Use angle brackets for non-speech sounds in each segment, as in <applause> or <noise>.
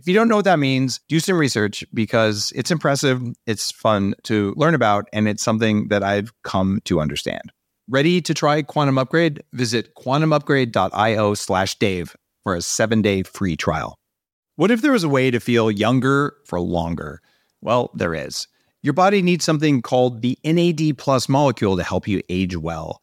If you don't know what that means, do some research because it's impressive, it's fun to learn about, and it's something that I've come to understand. Ready to try Quantum Upgrade? Visit quantumupgrade.io slash Dave for a seven day free trial. What if there was a way to feel younger for longer? Well, there is. Your body needs something called the NAD plus molecule to help you age well.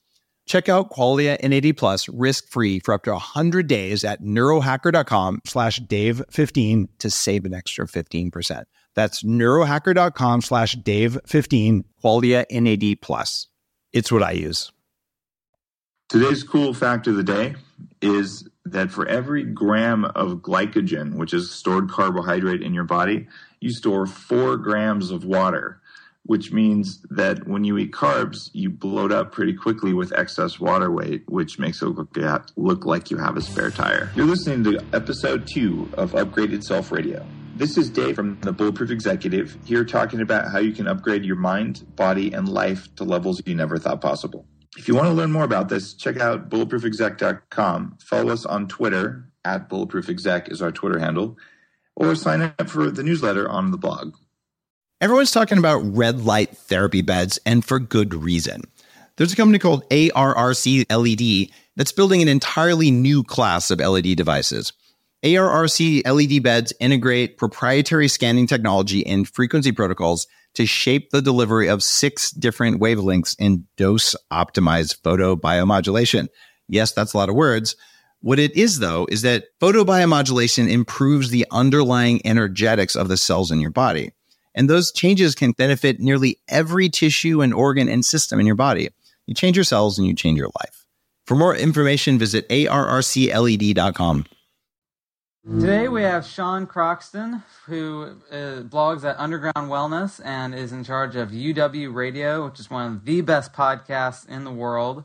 Check out Qualia NAD Plus risk-free for up to 100 days at neurohacker.com slash Dave15 to save an extra 15%. That's neurohacker.com slash Dave15, Qualia NAD Plus. It's what I use. Today's cool fact of the day is that for every gram of glycogen, which is stored carbohydrate in your body, you store four grams of water which means that when you eat carbs, you bloat up pretty quickly with excess water weight, which makes it look, look like you have a spare tire. You're listening to episode two of Upgraded Self Radio. This is Dave from the Bulletproof Executive here talking about how you can upgrade your mind, body, and life to levels you never thought possible. If you want to learn more about this, check out bulletproofexec.com. Follow us on Twitter at bulletproofexec is our Twitter handle, or sign up for the newsletter on the blog. Everyone's talking about red light therapy beds, and for good reason. There's a company called ARRC LED that's building an entirely new class of LED devices. ARRC LED beds integrate proprietary scanning technology and frequency protocols to shape the delivery of six different wavelengths in dose optimized photobiomodulation. Yes, that's a lot of words. What it is, though, is that photobiomodulation improves the underlying energetics of the cells in your body. And those changes can benefit nearly every tissue and organ and system in your body. You change your cells and you change your life. For more information, visit arrcled.com. Today we have Sean Croxton, who uh, blogs at Underground Wellness and is in charge of UW Radio, which is one of the best podcasts in the world.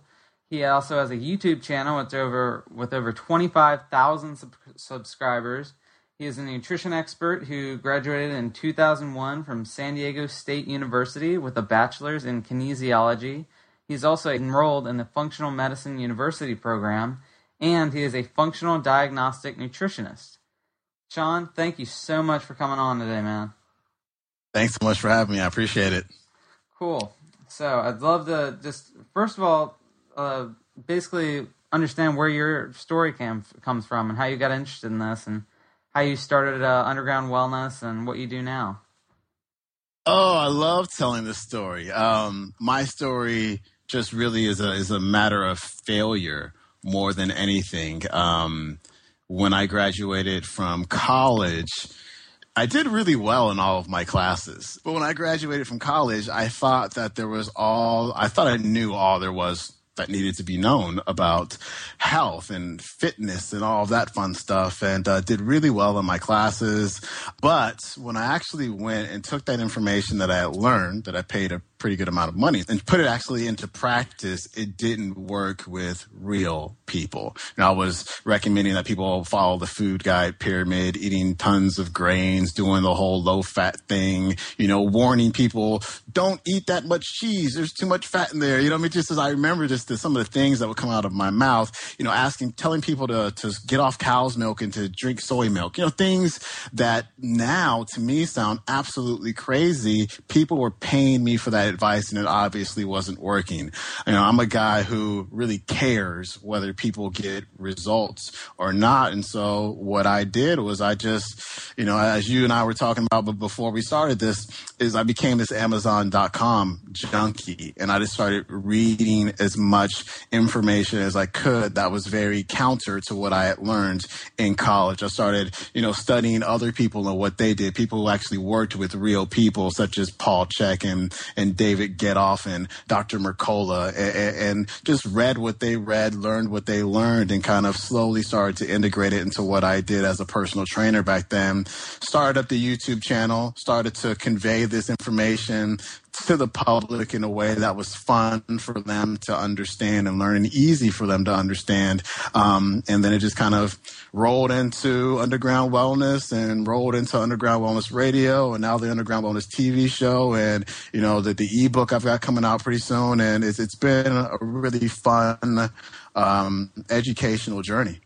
He also has a YouTube channel with over with over twenty five thousand sub- subscribers he is a nutrition expert who graduated in 2001 from San Diego State University with a bachelor's in kinesiology. He's also enrolled in the Functional Medicine University program, and he is a functional diagnostic nutritionist. Sean, thank you so much for coming on today, man. Thanks so much for having me. I appreciate it. Cool. So I'd love to just first of all, uh, basically understand where your story came comes from and how you got interested in this and how you started uh, Underground Wellness and what you do now. Oh, I love telling this story. Um, my story just really is a is a matter of failure more than anything. Um, when I graduated from college, I did really well in all of my classes. But when I graduated from college, I thought that there was all I thought I knew all there was that needed to be known about health and fitness and all that fun stuff and uh, did really well in my classes. But when I actually went and took that information that I had learned, that I paid a pretty good amount of money and put it actually into practice. It didn't work with real people. And I was recommending that people follow the food guide pyramid, eating tons of grains, doing the whole low fat thing, you know, warning people don't eat that much cheese. There's too much fat in there. You know, I mean, just as I remember just the, some of the things that would come out of my mouth, you know, asking, telling people to, to get off cow's milk and to drink soy milk, you know, things that now to me sound absolutely crazy. People were paying me for that advice and it obviously wasn't working. You know, I'm a guy who really cares whether people get results or not. And so what I did was I just, you know, as you and I were talking about but before we started this, is I became this Amazon.com junkie and I just started reading as much information as I could that was very counter to what I had learned in college. I started, you know, studying other people and what they did, people who actually worked with real people such as Paul Chek and, and David Getoff and Dr. Mercola and, and just read what they read, learned what they learned and kind of slowly started to integrate it into what I did as a personal trainer back then. Started up the YouTube channel, started to convey this information to the public in a way that was fun for them to understand and learn and easy for them to understand. Um, and then it just kind of rolled into Underground Wellness and rolled into Underground Wellness Radio and now the Underground Wellness TV show and, you know, the, the ebook I've got coming out pretty soon. And it's, it's been a really fun, um, educational journey.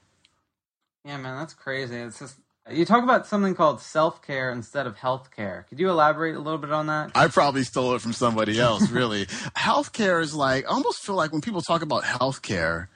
Yeah, man, that's crazy. It's just you talk about something called self care instead of health care. Could you elaborate a little bit on that? I probably stole it from somebody else, really. <laughs> healthcare is like, I almost feel like when people talk about healthcare,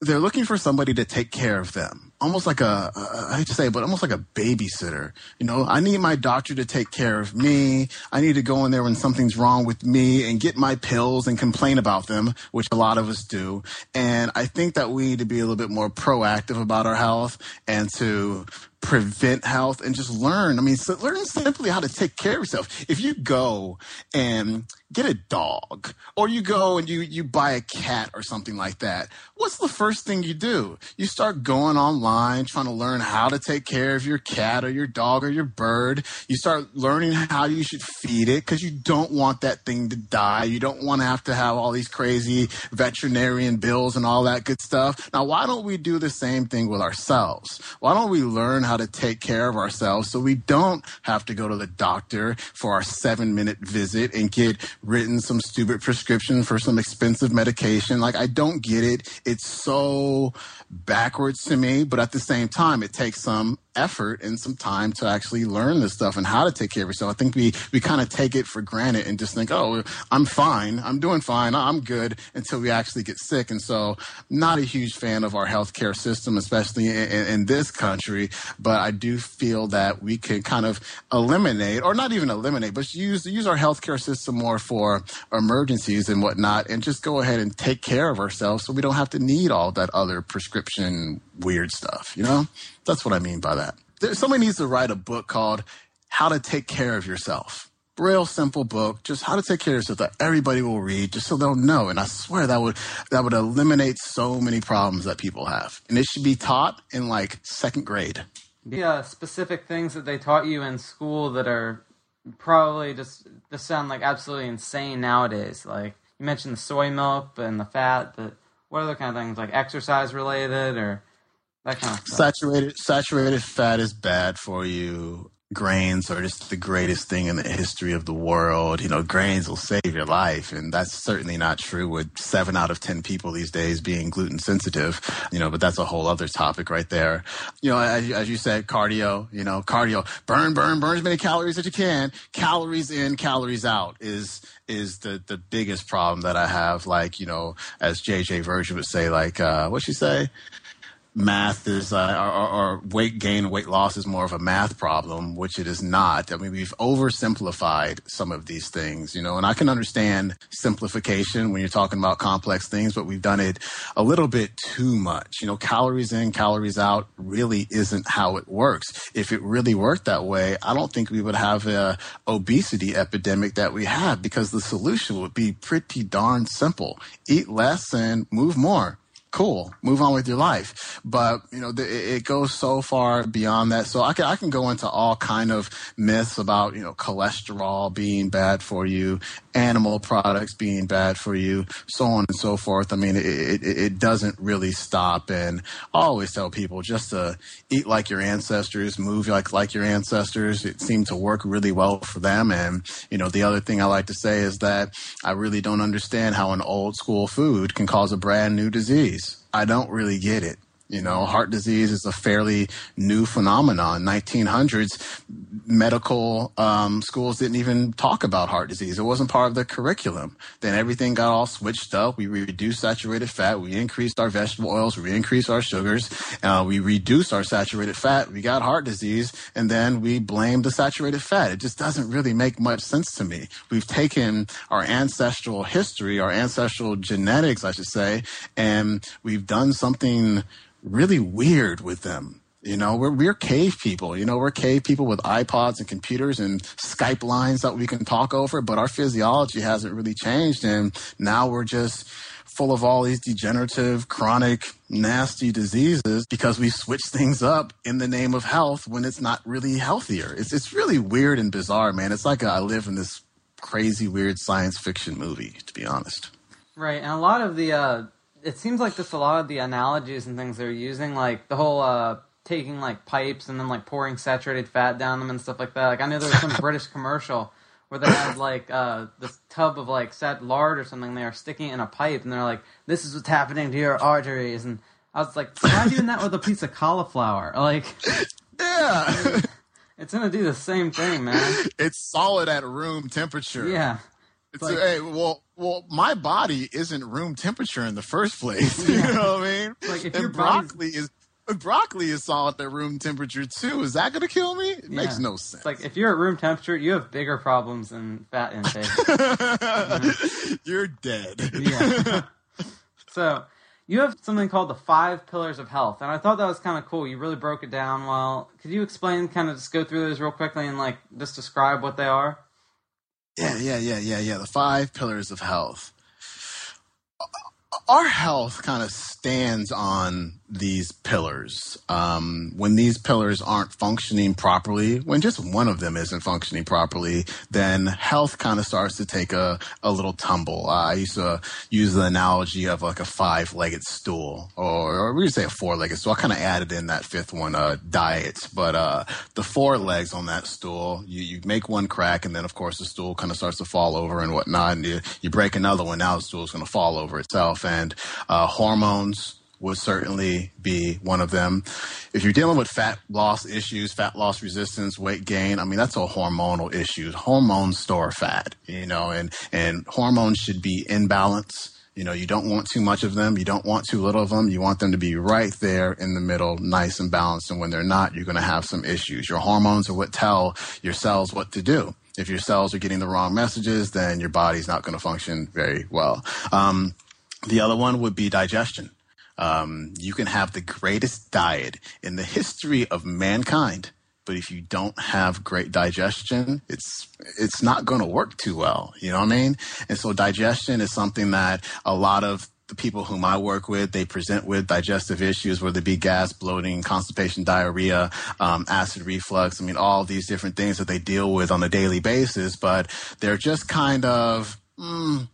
they're looking for somebody to take care of them almost like a, a I hate to say, it, but almost like a babysitter. You know, I need my doctor to take care of me. I need to go in there when something's wrong with me and get my pills and complain about them, which a lot of us do. And I think that we need to be a little bit more proactive about our health and to prevent health and just learn. I mean, so learn simply how to take care of yourself. If you go and get a dog or you go and you, you buy a cat or something like that, what's the first thing you do? You start going online trying to learn how to take care of your cat or your dog or your bird. You start learning how you should feed it because you don't want that thing to die. You don't want to have to have all these crazy veterinarian bills and all that good stuff. Now, why don't we do the same thing with ourselves? Why don't we learn how to take care of ourselves so we don't have to go to the doctor for our seven minute visit and get written some stupid prescription for some expensive medication? Like, I don't get it. It's so backwards to me, but at the same time, it takes some effort and some time to actually learn this stuff and how to take care of yourself. I think we, we kind of take it for granted and just think, oh, I'm fine. I'm doing fine. I'm good until we actually get sick. And so not a huge fan of our healthcare system, especially in, in this country. But I do feel that we can kind of eliminate or not even eliminate, but use, use our healthcare system more for emergencies and whatnot and just go ahead and take care of ourselves so we don't have to need all that other prescription weird stuff, you know? That's what I mean by that. There, somebody needs to write a book called How to Take Care of Yourself. Real simple book, just how to take care of yourself that everybody will read, just so they'll know. And I swear that would that would eliminate so many problems that people have. And it should be taught in like second grade. The uh, specific things that they taught you in school that are probably just just sound like absolutely insane nowadays. Like you mentioned the soy milk and the fat, but what other kind of things like exercise related or that kind of stuff. Saturated saturated fat is bad for you. Grains are just the greatest thing in the history of the world. You know, grains will save your life. And that's certainly not true with seven out of 10 people these days being gluten sensitive, you know, but that's a whole other topic right there. You know, as, as you said, cardio, you know, cardio, burn, burn, burn as many calories as you can. Calories in, calories out is, is the, the biggest problem that I have. Like, you know, as JJ Virgin would say, like, uh, what'd she say? Math is uh, or, or, weight gain weight loss is more of a math problem which it is not. I mean we've oversimplified some of these things you know and i can understand simplification when you're talking about complex things but we've done it a little bit too much. You know calories in calories out really isn't how it works. If it really worked that way i don't think we would have a obesity epidemic that we have because the solution would be pretty darn simple. Eat less and move more cool, move on with your life. But you know, the, it goes so far beyond that. So I can I can go into all kind of myths about you know cholesterol being bad for you animal products being bad for you, so on and so forth. I mean, it, it, it doesn't really stop. And I always tell people just to eat like your ancestors, move like, like your ancestors. It seemed to work really well for them. And, you know, the other thing I like to say is that I really don't understand how an old school food can cause a brand new disease. I don't really get it. You know, heart disease is a fairly new phenomenon. 1900s, medical um, schools didn't even talk about heart disease. It wasn't part of the curriculum. Then everything got all switched up. We reduced saturated fat. We increased our vegetable oils. We increased our sugars. Uh, we reduced our saturated fat. We got heart disease. And then we blamed the saturated fat. It just doesn't really make much sense to me. We've taken our ancestral history, our ancestral genetics, I should say, and we've done something really weird with them. You know, we're we're cave people. You know, we're cave people with iPods and computers and Skype lines that we can talk over, but our physiology hasn't really changed and now we're just full of all these degenerative, chronic, nasty diseases because we switch things up in the name of health when it's not really healthier. It's it's really weird and bizarre, man. It's like I live in this crazy weird science fiction movie, to be honest. Right, and a lot of the uh, it seems like just a lot of the analogies and things they're using, like the whole uh, taking like pipes and then like pouring saturated fat down them and stuff like that. Like I know there was some <laughs> British commercial where they had like uh, this tub of like set lard or something. They are sticking it in a pipe and they're like, "This is what's happening to your arteries." And I was like, "Try doing that with a piece of cauliflower." <laughs> Like, yeah. It's gonna do the same thing, man. <laughs> It's solid at room temperature. Yeah. It's Like- hey, well, well, my body isn't room temperature in the first place. <laughs> Yeah. you know what I mean? Like, if and your broccoli is broccoli is solid at room temperature too. Is that going to kill me? It makes no sense. It's like if you're at room temperature, you have bigger problems than fat intake. <laughs> Mm-hmm. You're dead. yeah. <laughs> so you have something called the five pillars of health, and I thought that was kind of cool. You really broke it down well. Could you explain, kind of just go through those real quickly and like just describe what they are? Yeah, yeah, yeah, yeah, yeah. The five pillars of health. Our health kind of stands on these pillars. Um, when these pillars aren't functioning properly, when just one of them isn't functioning properly, then health kind of starts to take a, a little tumble. Uh, I used to use the analogy of like a five legged stool, or, or we would say a four legged stool. I kind of added in that fifth one, uh, diet. But uh, the four legs on that stool, you, you make one crack, and then of course the stool kind of starts to fall over and whatnot. And you, you break another one, now the stool's going to fall over itself. And uh, hormones would certainly be one of them. If you're dealing with fat loss issues, fat loss resistance, weight gain, I mean, that's a hormonal issue. Hormones store fat, you know, and, and hormones should be in balance. You know, you don't want too much of them. You don't want too little of them. You want them to be right there in the middle, nice and balanced. And when they're not, you're going to have some issues. Your hormones are what tell your cells what to do. If your cells are getting the wrong messages, then your body's not going to function very well. Um, the other one would be digestion. Um, you can have the greatest diet in the history of mankind, but if you don't have great digestion, it's it's not going to work too well. You know what I mean? And so digestion is something that a lot of the people whom I work with, they present with digestive issues, whether it be gas, bloating, constipation, diarrhea, um, acid reflux. I mean, all these different things that they deal with on a daily basis, but they're just kind of. Mm,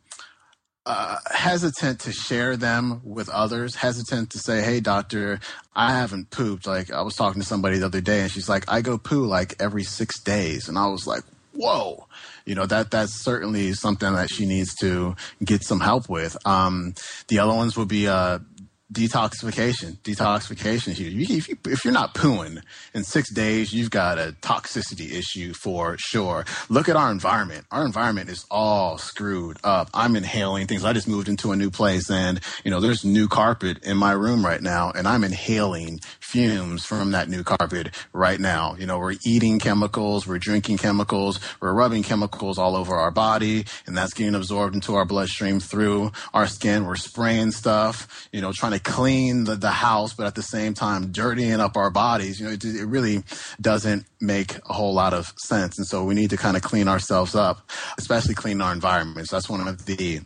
uh, hesitant to share them with others, hesitant to say, Hey, doctor, I haven't pooped. Like, I was talking to somebody the other day and she's like, I go poo like every six days. And I was like, Whoa. You know, that, that's certainly something that she needs to get some help with. Um, the other ones would be, uh, detoxification. Detoxification is huge. If, you, if you're not pooing in six days, you've got a toxicity issue for sure. Look at our environment. Our environment is all screwed up. I'm inhaling things. I just moved into a new place and, you know, there's new carpet in my room right now and I'm inhaling fumes from that new carpet right now. You know, we're eating chemicals, we're drinking chemicals, we're rubbing chemicals all over our body and that's getting absorbed into our bloodstream through our skin. We're spraying stuff, you know, trying to clean the, the house, but at the same time dirtying up our bodies. You know, it, it really doesn't make a whole lot of sense. And so we need to kind of clean ourselves up, especially clean our environments. That's one of the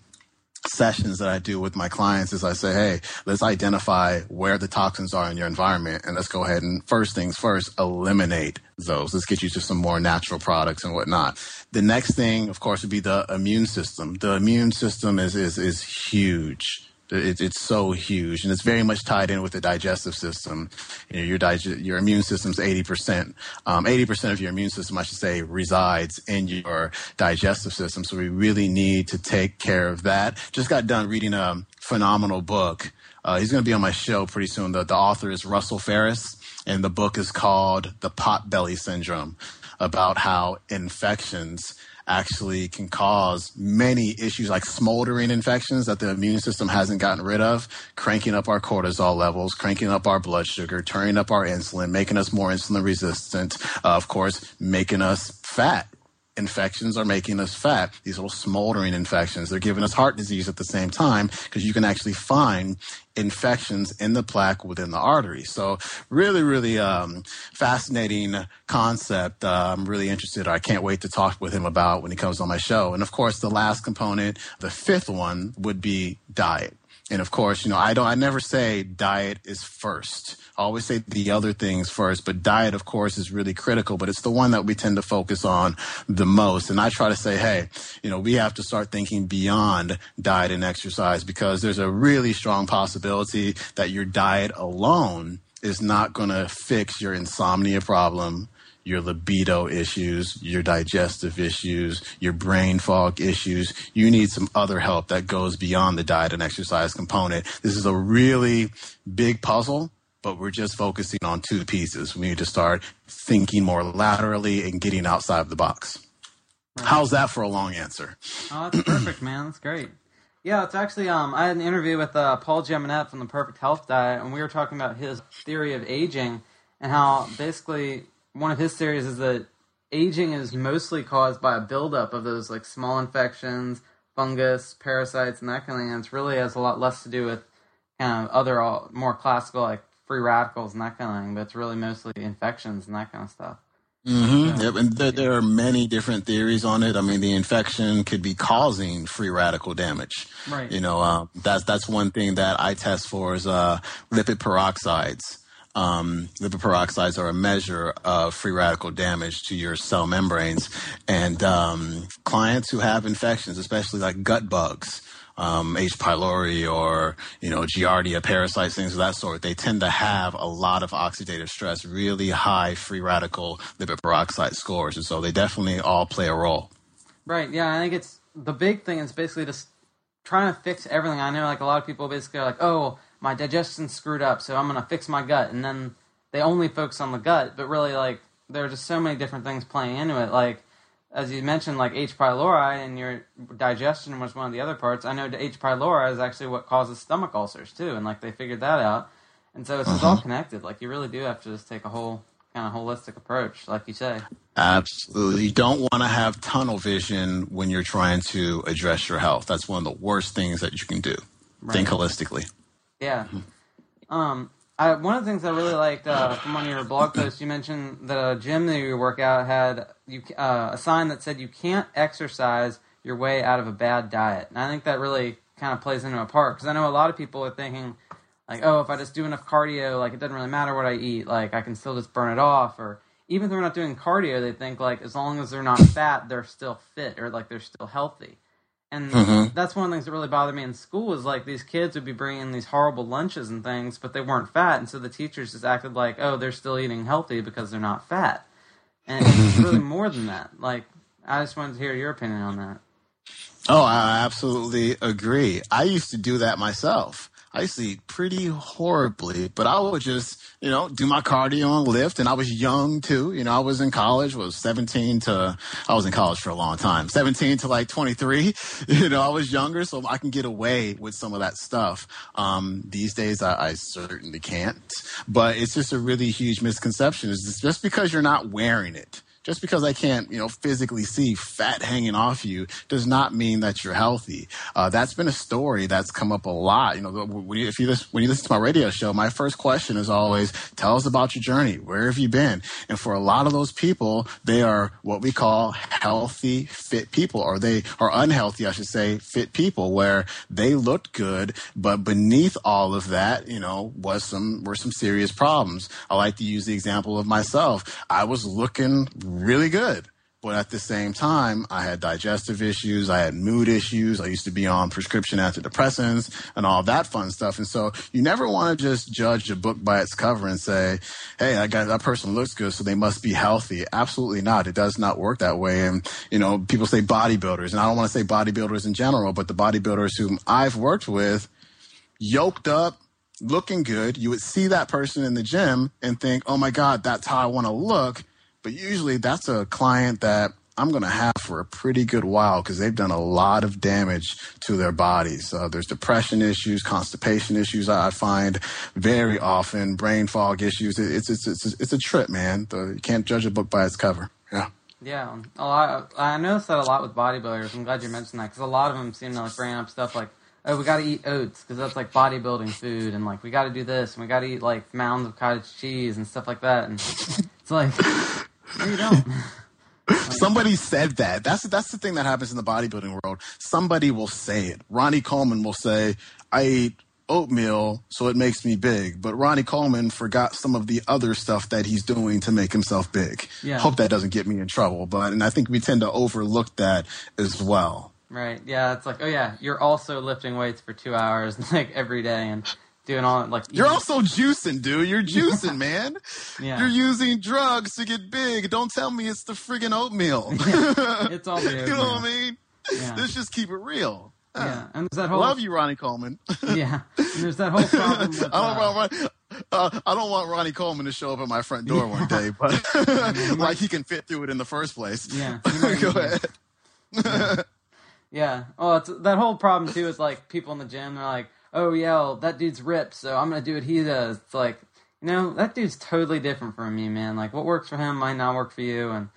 sessions that I do with my clients is I say, hey, let's identify where the toxins are in your environment and let's go ahead and first things first, eliminate those. Let's get you to some more natural products and whatnot. The next thing, of course, would be the immune system. The immune system is, is, is huge it, it's so huge, and it's very much tied in with the digestive system. You know, your dig- your immune system's eighty percent. Um, eighty percent of your immune system, I should say, resides in your digestive system. So we really need to take care of that. Just got done reading a phenomenal book. Uh, he's going to be on my show pretty soon. The, the author is Russell Farris, and the book is called The Pot Belly Syndrome, about how infections actually can cause many issues like smoldering infections that the immune system hasn't gotten rid of, cranking up our cortisol levels, cranking up our blood sugar, turning up our insulin, making us more insulin resistant, uh, of course, making us fat infections are making us fat. These little smoldering infections, they're giving us heart disease at the same time because you can actually find infections in the plaque within the artery. So really, really um, fascinating concept. Uh, I'm really interested. I can't wait to talk with him about when he comes on my show. And of course, the last component, the fifth one would be diet. And of course, you know, I don't, I never say diet is first. I always say the other things first, but diet, of course, is really critical, but it's the one that we tend to focus on the most. And I try to say, hey, you know, we have to start thinking beyond diet and exercise because there's a really strong possibility that your diet alone is not going to fix your insomnia problem, your libido issues, your digestive issues, your brain fog issues. You need some other help that goes beyond the diet and exercise component. This is a really big puzzle but we're just focusing on two pieces. We need to start thinking more laterally and getting outside of the box. Right. How's that for a long answer? Oh, that's <clears throat> perfect, man. That's great. Yeah, it's actually um, I had an interview with uh, Paul Jaminet from the Perfect Health Diet, and we were talking about his theory of aging and how basically one of his theories is that aging is mostly caused by a buildup of those like small infections, fungus, parasites, and that kind of thing. And it really has a lot less to do with kind of other uh, more classical like free radicals and that kind of thing, but it's really mostly infections and that kind of stuff. Mm-hmm. Yep, and there, there, are many different theories on it. I mean, the infection could be causing free radical damage. Right. You know, uh, that's that's one thing that I test for is uh, lipid peroxides. Um, lipid peroxides are a measure of free radical damage to your cell membranes, and um, clients who have infections, especially like gut bugs, um, H. pylori or, you know, Giardia parasites, things of that sort, they tend to have a lot of oxidative stress, really high free radical lipid peroxide scores. And so they definitely all play a role. Right. Yeah. I think it's the big thing is basically just trying to fix everything. I know like a lot of people basically are like, oh, my digestion's screwed up, so I'm going to fix my gut. And then they only focus on the gut, but really like there are just so many different things playing into it. Like, as you mentioned, like H. pylori and your digestion was one of the other parts. I know H. pylori is actually what causes stomach ulcers too, and like they figured that out. And so it's uh-huh. all connected. Like you really do have to just take a whole kind of holistic approach, like you say. Absolutely. You don't want to have tunnel vision when you're trying to address your health. That's one of the worst things that you can do. Right. Think holistically. Yeah. Um, I, one of the things I really liked uh, from one of your blog posts, you mentioned that a gym that you work out had you, uh, a sign that said you can't exercise your way out of a bad diet. And I think that really kind of plays into a part because I know a lot of people are thinking, like, oh, if I just do enough cardio, like it doesn't really matter what I eat, like I can still just burn it off. Or even if they're not doing cardio, they think like as long as they're not fat, they're still fit or like they're still healthy. And mm-hmm. that's one of the things that really bothered me in school is like these kids would be bringing these horrible lunches and things, but they weren't fat, and so the teachers just acted like, oh, they're still eating healthy because they're not fat, and it's really <laughs> more than that. Like, I just wanted to hear your opinion on that. Oh, I absolutely agree. I used to do that myself. I eat pretty horribly, but I would just, you know, do my cardio and lift. And I was young too. You know, I was in college, was 17 to, I was in college for a long time, 17 to like 23. <laughs> You know, I was younger, so I can get away with some of that stuff. Um, these days, I, I certainly can't. But it's just a really huge misconception. Is just because you're not wearing it just because I can't, you know, physically see fat hanging off you does not mean that you're healthy. Uh, that's been a story that's come up a lot. You know, when you, if you listen, when you listen to my radio show, my first question is always, tell us about your journey. Where have you been? And for a lot of those people, they are what we call healthy, fit people, or they are unhealthy, I should say, fit people where they looked good, but beneath all of that, you know, was some, were some serious problems. I like to use the example of myself. I was looking really good. But at the same time, I had digestive issues. I had mood issues. I used to be on prescription antidepressants and all that fun stuff. And so you never want to just judge a book by its cover and say, Hey, that guy, that person looks good. So they must be healthy. Absolutely not. It does not work that way. And, you know, people say bodybuilders and I don't want to say bodybuilders in general, but the bodybuilders whom I've worked with yoked up, looking good. You would see that person in the gym and think, Oh my God, that's how I want to look but usually that's a client that I'm going to have for a pretty good while because they've done a lot of damage to their bodies. Uh, there's depression issues, constipation issues. I find very often brain fog issues. It's it's it's it's a trip, man. The, you can't judge a book by its cover. Yeah. Yeah, a lot. I noticed that a lot with bodybuilders. I'm glad you mentioned that because a lot of them seem to like bring up stuff like, "Oh, we got to eat oats because that's like bodybuilding food," and like we got to do this and we got to eat like mounds of cottage cheese and stuff like that. And it's like no, you don't. <laughs> Somebody said that. That's that's the thing that happens in the bodybuilding world. Somebody will say it. Ronnie Coleman will say, "I eat oatmeal, so it makes me big." But Ronnie Coleman forgot some of the other stuff that he's doing to make himself big. Yeah. Hope that doesn't get me in trouble. But and I think we tend to overlook that as well. Right. Yeah. It's like, oh yeah, you're also lifting weights for two hours <laughs> like every day, and doing all like you're also juicing, dude. You're <laughs> juicing, man. Yeah. You're using drugs to get big. Don't tell me it's the friggin' oatmeal. <laughs> yeah. It's all <laughs> the You know what I mean? Yeah. Let's just keep it real. Yeah, and there's that whole love you, Ronnie Coleman. yeah, and there's that whole problem. With, I don't uh, want uh, I don't want Ronnie Coleman to show up at my front door one day, but like he can fit through it in the first place. Yeah, go ahead. yeah. yeah. Oh, it's that whole problem too. Is like people in the gym. They're like, oh yeah, well, that dude's ripped, so I'm gonna do what he does. It's like, you know, that dude's totally different from me, man. Like what works for him might not work for you, and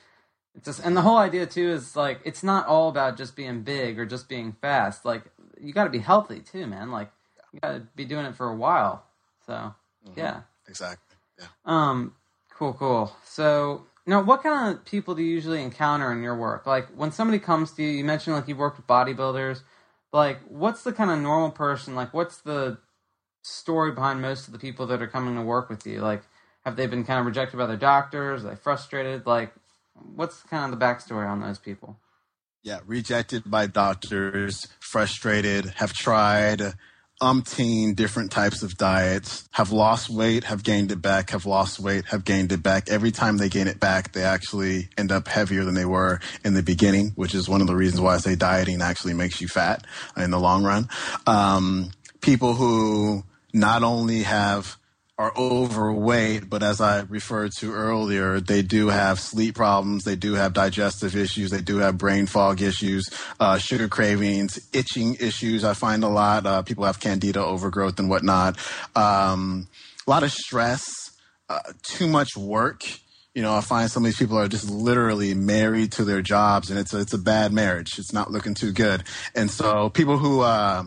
it's just and the whole idea too is like it's not all about just being big or just being fast. Like you got to be healthy too, man. Like you got to be doing it for a while. So mm-hmm. yeah, exactly. Yeah. Um. Cool. Cool. So now, what kind of people do you usually encounter in your work? Like when somebody comes to you, you mentioned like you've worked with bodybuilders like what's the kind of normal person like what's the story behind most of the people that are coming to work with you? Like have they been kind of rejected by their doctors? Are they frustrated? Like what's kind of the backstory on those people? Yeah rejected by doctors frustrated have tried umpteen different types of diets, have lost weight, have gained it back, have lost weight, have gained it back. Every time they gain it back, they actually end up heavier than they were in the beginning, which is one of the reasons why I say dieting actually makes you fat in the long run. Um, people who not only have are overweight, but as I referred to earlier, they do have sleep problems, they do have digestive issues, they do have brain fog issues, uh, sugar cravings, itching issues. I find a lot. Uh, people have candida overgrowth and whatnot. Um, a lot of stress, uh, too much work. You know, I find some of these people are just literally married to their jobs, and it's a, it's a bad marriage. It's not looking too good. And so, people who uh,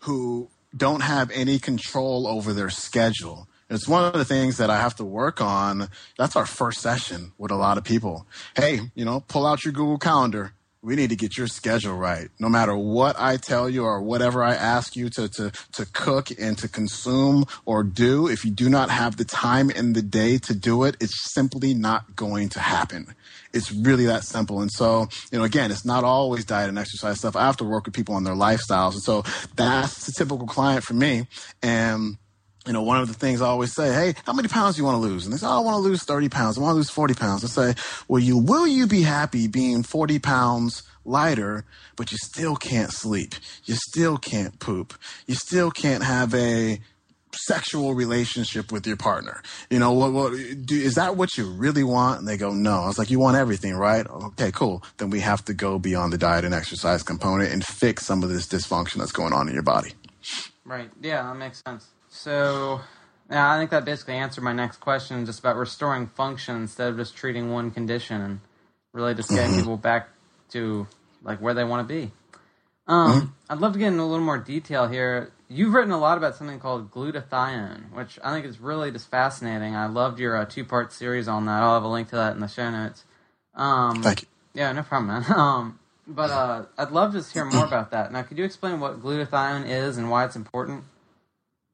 who don't have any control over their schedule it's one of the things that I have to work on. That's our first session with a lot of people. Hey, you know, pull out your Google Calendar. We need to get your schedule right. No matter what I tell you or whatever I ask you to, to, to cook and to consume or do, if you do not have the time in the day to do it, it's simply not going to happen. It's really that simple. And so, you know, again, it's not always diet and exercise stuff. I have to work with people on their lifestyles. And so that's the typical client for me. And you know, one of the things I always say, hey, how many pounds do you want to lose? And they say, oh, I want to lose 30 pounds. I want to lose 40 pounds. I say, well, you, will you be happy being 40 pounds lighter, but you still can't sleep? You still can't poop. You still can't have a sexual relationship with your partner. You know, what, what do, is that what you really want? And they go, no. I was like, you want everything, right? Okay, cool. Then we have to go beyond the diet and exercise component and fix some of this dysfunction that's going on in your body. Right. Yeah, that makes sense. So, yeah, I think that basically answered my next question, just about restoring function instead of just treating one condition. And really just getting mm-hmm. people back to like where they want to be. Um, mm-hmm. I'd love to get into a little more detail here. You've written a lot about something called glutathione, which I think is really just fascinating. I loved your uh, two part series on that. I'll have a link to that in the show notes. Um, Thank you. Yeah, no problem, man. <laughs> Um, but uh, I'd love to hear more about that. Now, could you explain what glutathione is and why it's important?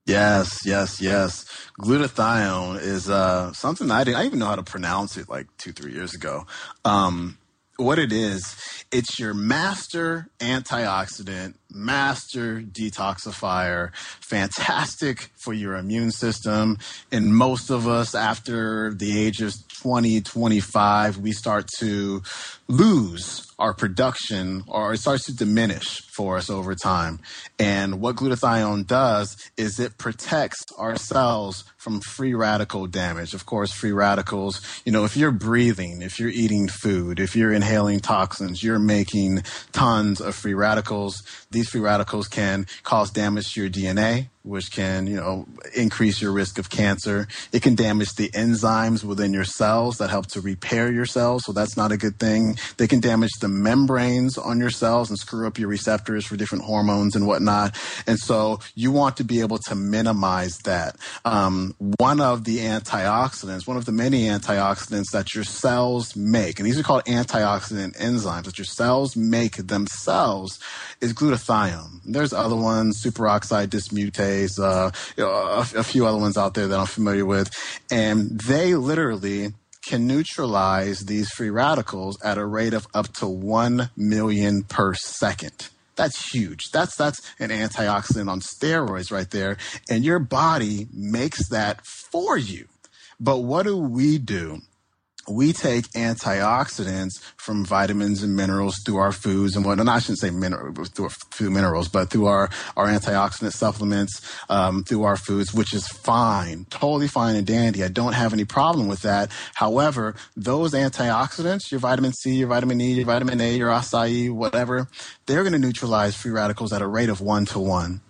Yes, yes, yes. Glutathione is uh, something I didn't I even know how to pronounce it like two, three years ago. Um, what it is, it's your master antioxidant, master detoxifier, fantastic for your immune system. And most of us, after the age of 20, 25, we start to lose our production or it starts to diminish for us over time. And what glutathione does is it protects our cells from free radical damage. Of course, free radicals, you know, if you're breathing, if you're eating food, if you're inhaling toxins, you're making tons of free radicals. These free radicals can cause damage to your DNA, which can, you know, increase your risk of cancer. It can damage the enzymes within your cells that help to repair your cells. So that's not a good thing. They can damage the membranes on your cells and screw up your receptors for different hormones and whatnot. And so you want to be able to minimize that. Um, one of the antioxidants, one of the many antioxidants that your cells make, and these are called antioxidant enzymes that your cells make themselves is glutathione. There's other ones, superoxide dismutase, uh, you know, a, a few other ones out there that I'm familiar with, and they literally can neutralize these free radicals at a rate of up to 1 million per second. That's huge. That's that's an antioxidant on steroids right there and your body makes that for you. But what do we do? We take antioxidants from vitamins and minerals through our foods and whatnot. I shouldn't say mineral, through, minerals, but through our, our antioxidant supplements, um, through our foods, which is fine, totally fine and dandy. I don't have any problem with that. However, those antioxidants, your vitamin C, your vitamin E, your vitamin A, your acai, whatever, they're going to neutralize free radicals at a rate of one to one.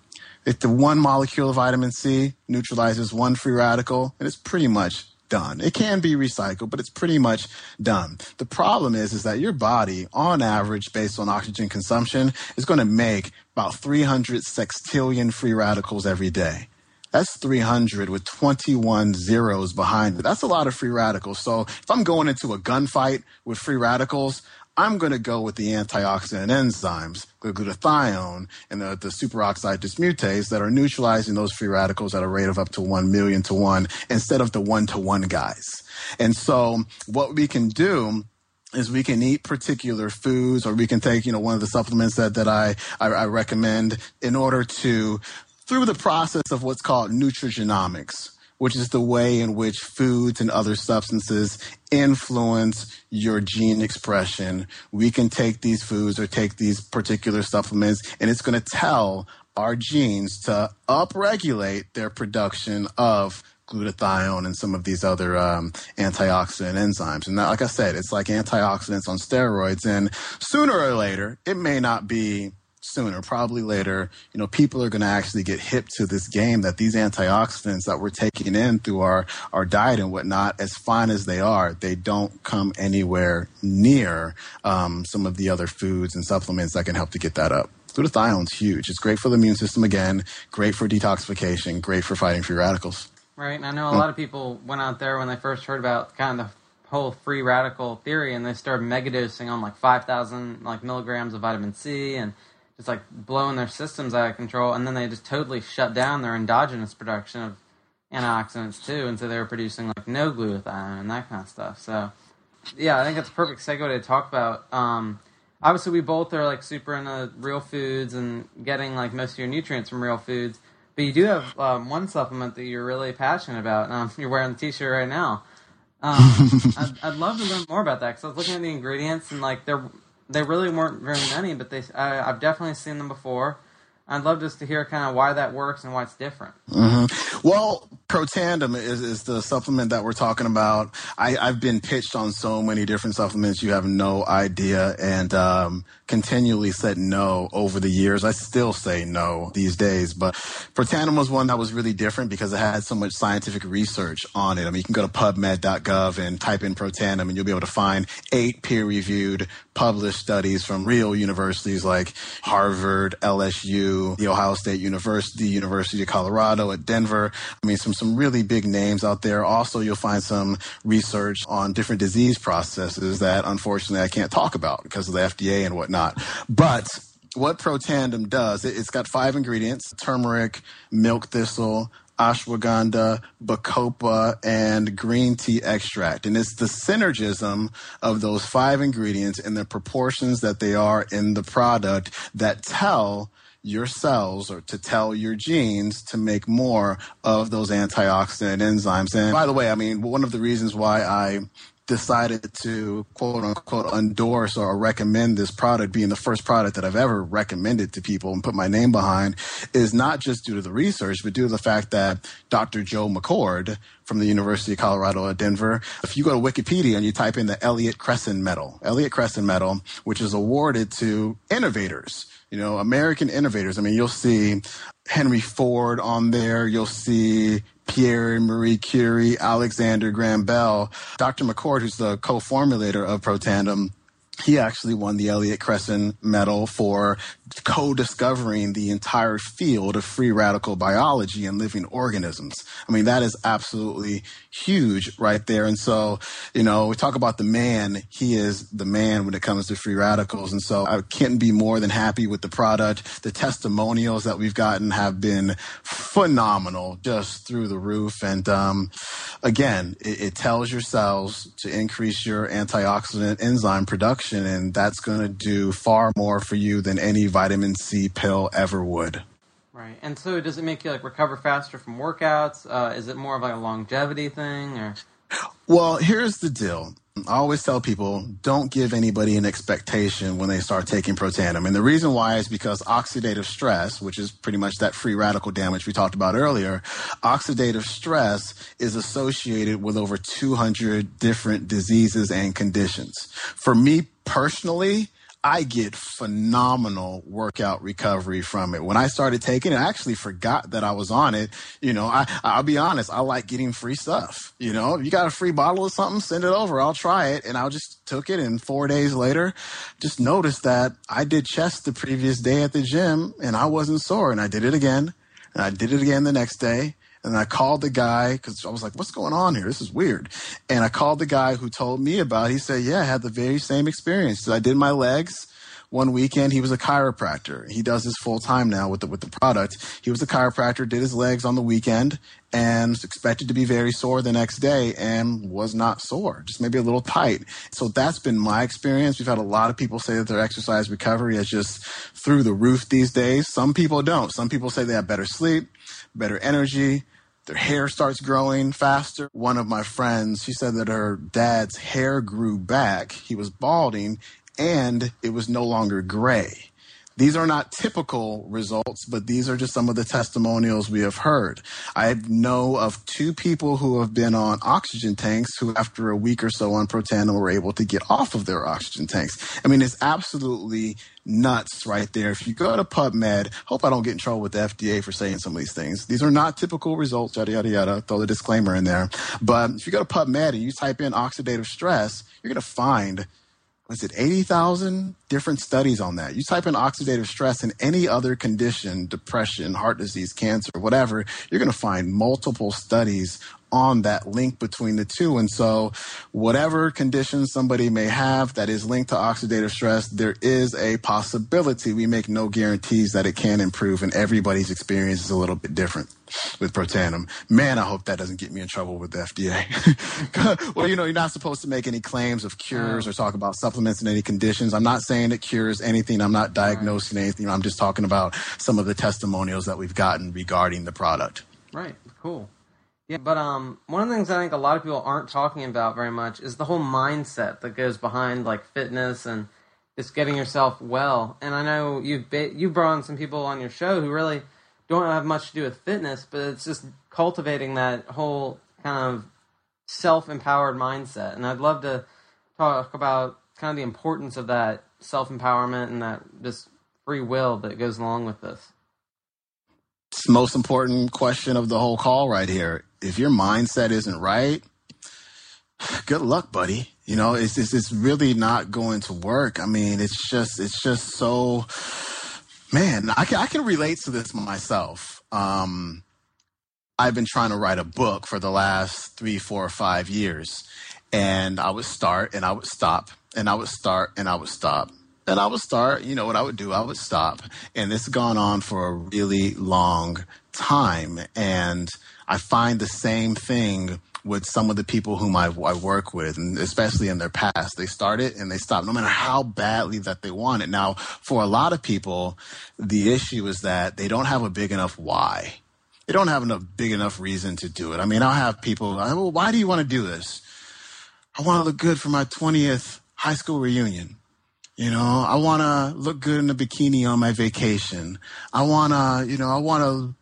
If the one molecule of vitamin C neutralizes one free radical, and it's pretty much done. It can be recycled, but it's pretty much done. The problem is, is that your body, on average, based on oxygen consumption, is going to make about 300 sextillion free radicals every day. That's 300 with 21 zeros behind it. That's a lot of free radicals. So if I'm going into a gunfight with free radicals, I'm going to go with the antioxidant enzymes, the glutathione and the, the superoxide dismutase that are neutralizing those free radicals at a rate of up to 1 million to 1 instead of the 1 to 1 guys. And so what we can do is we can eat particular foods or we can take, you know, one of the supplements that, that I, I, I recommend in order to, through the process of what's called nutrigenomics, which is the way in which foods and other substances influence your gene expression. We can take these foods or take these particular supplements, and it's going to tell our genes to upregulate their production of glutathione and some of these other um, antioxidant enzymes. And that, like I said, it's like antioxidants on steroids. And sooner or later, it may not be sooner, probably later, you know, people are going to actually get hip to this game that these antioxidants that we're taking in through our, our diet and whatnot, as fine as they are, they don't come anywhere near um, some of the other foods and supplements that can help to get that up. Glutathione's huge. It's great for the immune system again, great for detoxification, great for fighting free radicals. Right. And I know a lot of people went out there when they first heard about kind of the whole free radical theory and they started megadosing on like 5,000 like milligrams of vitamin C and just like blowing their systems out of control, and then they just totally shut down their endogenous production of antioxidants too, and so they were producing like no glutathione and that kind of stuff. So, yeah, I think that's a perfect segue to talk about. Um, obviously, we both are like super into real foods and getting like most of your nutrients from real foods. But you do have um, one supplement that you're really passionate about. Um, <laughs> you're wearing the T-shirt right now. Um, <laughs> I'd, I'd, love to learn more about that because I was looking at the ingredients and like they're they really weren't very many, but they I, have definitely seen them before. I'd love just to hear kind of why that works and why it's different. Mm-hmm. Well, Protandim is, is the supplement that we're talking about. I, I've been pitched on so many different supplements, you have no idea, and um, continually said no over the years. I still say no these days, but Protandim was one that was really different because it had so much scientific research on it. I mean, you can go to PubMed.gov and type in Protandim, and you'll be able to find eight peer-reviewed, published studies from real universities like Harvard, LSU, the Ohio State University, University of Colorado at Denver. I mean, some some really big names out there. Also, you'll find some research on different disease processes that unfortunately I can't talk about because of the FDA and whatnot. But what Protandim does, it's got five ingredients turmeric, milk thistle, ashwagandha, bacopa, and green tea extract. And it's the synergism of those five ingredients and the proportions that they are in the product that tell your cells or to tell your genes to make more of those antioxidant enzymes. And by the way, I mean, one of the reasons why I decided to quote unquote endorse or recommend this product being the first product that I've ever recommended to people and put my name behind is not just due to the research, but due to the fact that Dr. Joe McCord from the University of Colorado at Denver, if you go to Wikipedia and you type in the Elliott Cresson Medal, Elliott Cresson Medal, which is awarded to innovators, you know, American innovators. I mean, you'll see Henry Ford on there. You'll see Pierre Marie Curie, Alexander Graham Bell, Dr. McCord, who's the co-formulator of Protandim, he actually won the Elliott Cresson Medal for co-discovering the entire field of free radical biology and living organisms. I mean, that is absolutely huge right there. And so, you know, we talk about the man. He is the man when it comes to free radicals. And so I can't be more than happy with the product. The testimonials that we've gotten have been phenomenal, just through the roof. And, um, again, it, it tells your cells to increase your antioxidant enzyme production and that's going to do far more for you than any vitamin C pill ever would. Right. And so, does it make you like recover faster from workouts? Uh, is it more of like a longevity thing, or? Well, here's the deal. I always tell people don't give anybody an expectation when they start taking Protandim. And the reason why is because oxidative stress, which is pretty much that free radical damage we talked about earlier, oxidative stress is associated with over 200 different diseases and conditions. For me personally, I get phenomenal workout recovery from it. When I started taking it, I actually forgot that I was on it. You know, I, I'll be honest, I like getting free stuff. You know, if you got a free bottle of something, send it over. I'll try it. And I just took it. And four days later, just noticed that I did chest the previous day at the gym and I wasn't sore. And I did it again. And I did it again the next day. And I called the guy because I was like, what's going on here? This is weird. And I called the guy who told me about it. He said, yeah, I had the very same experience. I did my legs one weekend. He was a chiropractor. He does this full time now with the, with the product. He was a chiropractor, did his legs on the weekend and expected to be very sore the next day and was not sore, just maybe a little tight. So that's been my experience. We've had a lot of people say that their exercise recovery is just through the roof these days. Some people don't. Some people say they have better sleep, better energy, their hair starts growing faster. One of my friends, she said that her dad's hair grew back. He was balding and it was no longer gray. These are not typical results, but these are just some of the testimonials we have heard. I know of two people who have been on oxygen tanks who, after a week or so on Protandim, were able to get off of their oxygen tanks. I mean, it's absolutely nuts right there. If you go to PubMed, hope I don't get in trouble with the FDA for saying some of these things. These are not typical results, yada, yada, yada. Throw the disclaimer in there. But if you go to PubMed and you type in oxidative stress, you're going to find was it 80,000 different studies on that? You type in oxidative stress and any other condition, depression, heart disease, cancer, whatever, you're going to find multiple studies on that link between the two. And so, whatever condition somebody may have that is linked to oxidative stress, there is a possibility. We make no guarantees that it can improve, and everybody's experience is a little bit different with Protandim. Man, I hope that doesn't get me in trouble with the FDA. <laughs> well, you know, you're not supposed to make any claims of cures oh. or talk about supplements in any conditions. I'm not saying it cures anything. I'm not diagnosing anything. I'm just talking about some of the testimonials that we've gotten regarding the product. Right. Cool. Yeah, but um, one of the things I think a lot of people aren't talking about very much is the whole mindset that goes behind like fitness and just getting yourself well. And I know you've ba- you brought on some people on your show who really don't have much to do with fitness, but it's just cultivating that whole kind of self empowered mindset. And I'd love to talk about kind of the importance of that self empowerment and that just free will that goes along with this. It's the most important question of the whole call right here. If your mindset isn't right, good luck, buddy. You know, it's, it's, it's really not going to work. I mean, it's just it's just so man. I can I can relate to this myself. Um, I've been trying to write a book for the last three, four, or five years, and I would start and I would stop and I would start and I would stop and I would start. You know what I would do? I would stop, and this has gone on for a really long time, and I find the same thing with some of the people whom I, I, work with, and especially in their past. They start it and they stop, no matter how badly that they want it. Now, for a lot of people, the issue is that they don't have a big enough why. They don't have enough big enough reason to do it. I mean, I'll have people, well, why do you want to do this? I want to look good for my 20th high school reunion. You know, I want to look good in a bikini on my vacation. I want to, you know, I want to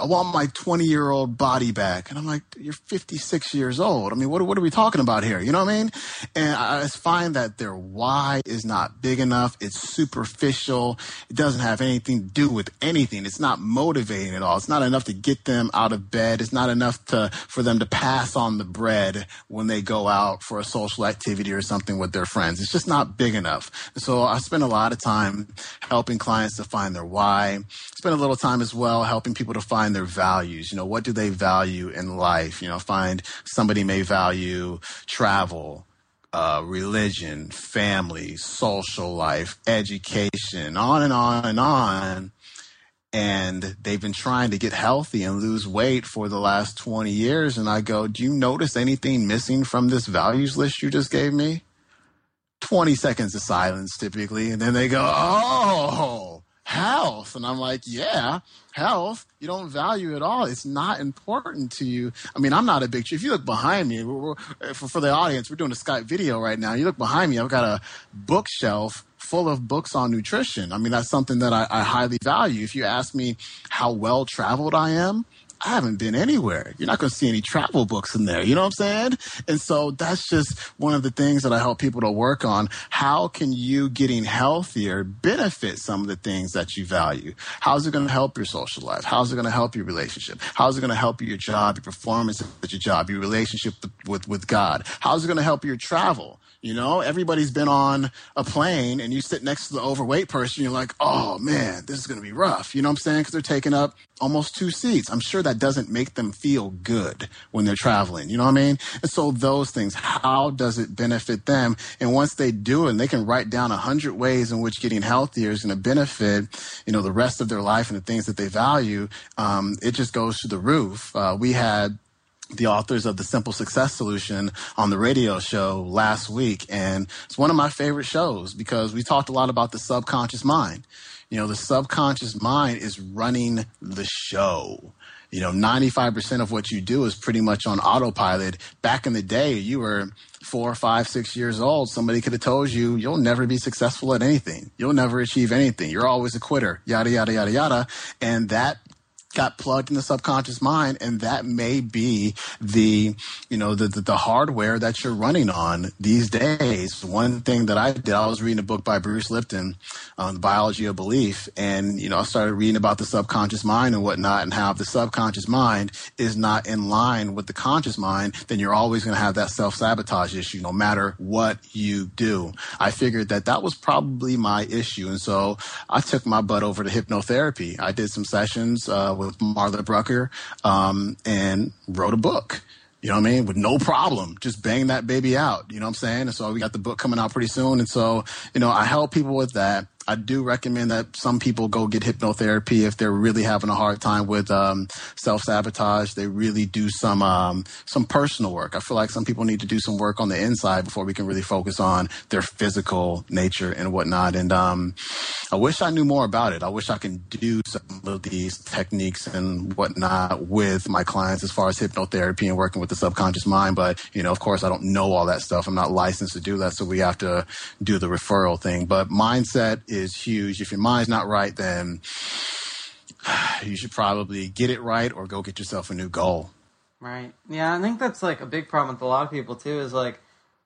I want my 20 year old body back. And I'm like, you're 56 years old. I mean, what, what are we talking about here? You know what I mean? And I find that their why is not big enough. It's superficial. It doesn't have anything to do with anything. It's not motivating at all. It's not enough to get them out of bed. It's not enough to, for them to pass on the bread when they go out for a social activity or something with their friends. It's just not big enough. So I spend a lot of time helping clients to find their why. Spend a little time as well helping people to find their values. You know, what do they value in life? You know, find somebody may value travel, uh, religion, family, social life, education, on and on and on. And they've been trying to get healthy and lose weight for the last 20 years. And I go, Do you notice anything missing from this values list you just gave me? 20 seconds of silence typically. And then they go, Oh, health. And I'm like, Yeah, health you don't value at all. It's not important to you. I mean, I'm not a big. If you look behind me, we're, we're, for, for the audience, we're doing a Skype video right now. You look behind me. I've got a bookshelf full of books on nutrition. I mean, that's something that I, I highly value. If you ask me how well traveled I am, I haven't been anywhere. You're not going to see any travel books in there. You know what I'm saying? And so that's just one of the things that I help people to work on. How can you getting healthier benefit some of the things that you value? How's it going to help your social life? How's it going to help your relationship? How's it going to help your job, your performance at your job, your relationship with, with, with God? How's it going to help your travel? You know, everybody's been on a plane and you sit next to the overweight person, you're like, oh man, this is going to be rough. You know what I'm saying? Because they're taking up almost two seats. I'm sure that doesn't make them feel good when they're traveling. You know what I mean? And so those things, how does it benefit them? And once they do it, and they can write down a hundred ways in which getting healthier is going to benefit, you know, the rest of their life and the things that they value. Um, it just goes to the roof. Uh, we had the authors of the Simple Success Solution on the radio show last week. And it's one of my favorite shows because we talked a lot about the subconscious mind. You know, the subconscious mind is running the show. You know, 95% of what you do is pretty much on autopilot. Back in the day, you were four, five, six years old. Somebody could have told you, you'll never be successful at anything. You'll never achieve anything. You're always a quitter, yada, yada, yada, yada. And that got plugged in the subconscious mind and that may be the you know the, the, the hardware that you're running on these days. One thing that i did i was reading a book by bruce lipton on the biology of belief and you know i started reading about the subconscious mind and whatnot and how if the subconscious mind is not in line with the conscious mind then you're always going to have that self-sabotage issue no matter what you do. I figured that that was probably my issue and so i took my butt over to hypnotherapy. I did some sessions uh, with Marla Brucker um, and wrote a book. You know what I mean? With no problem, just bang that baby out. You know what I'm saying? And so we got the book coming out pretty soon. And so, you know, I help people with that. I do recommend that some people go get hypnotherapy if they're really having a hard time with um, self sabotage. They really do some um, some personal work. I feel like some people need to do some work on the inside before we can really focus on their physical nature and whatnot. And um, I wish I knew more about it. I wish I can do some of these techniques and whatnot with my clients as far as hypnotherapy and working with the subconscious mind. But you know, of course, I don't know all that stuff. I'm not licensed to do that, so we have to do the referral thing. But mindset is huge. If your mind's not right, then <sighs> you should probably get it right or go get yourself a new goal. Right. Yeah, I think that's like a big problem with a lot of people too. Is like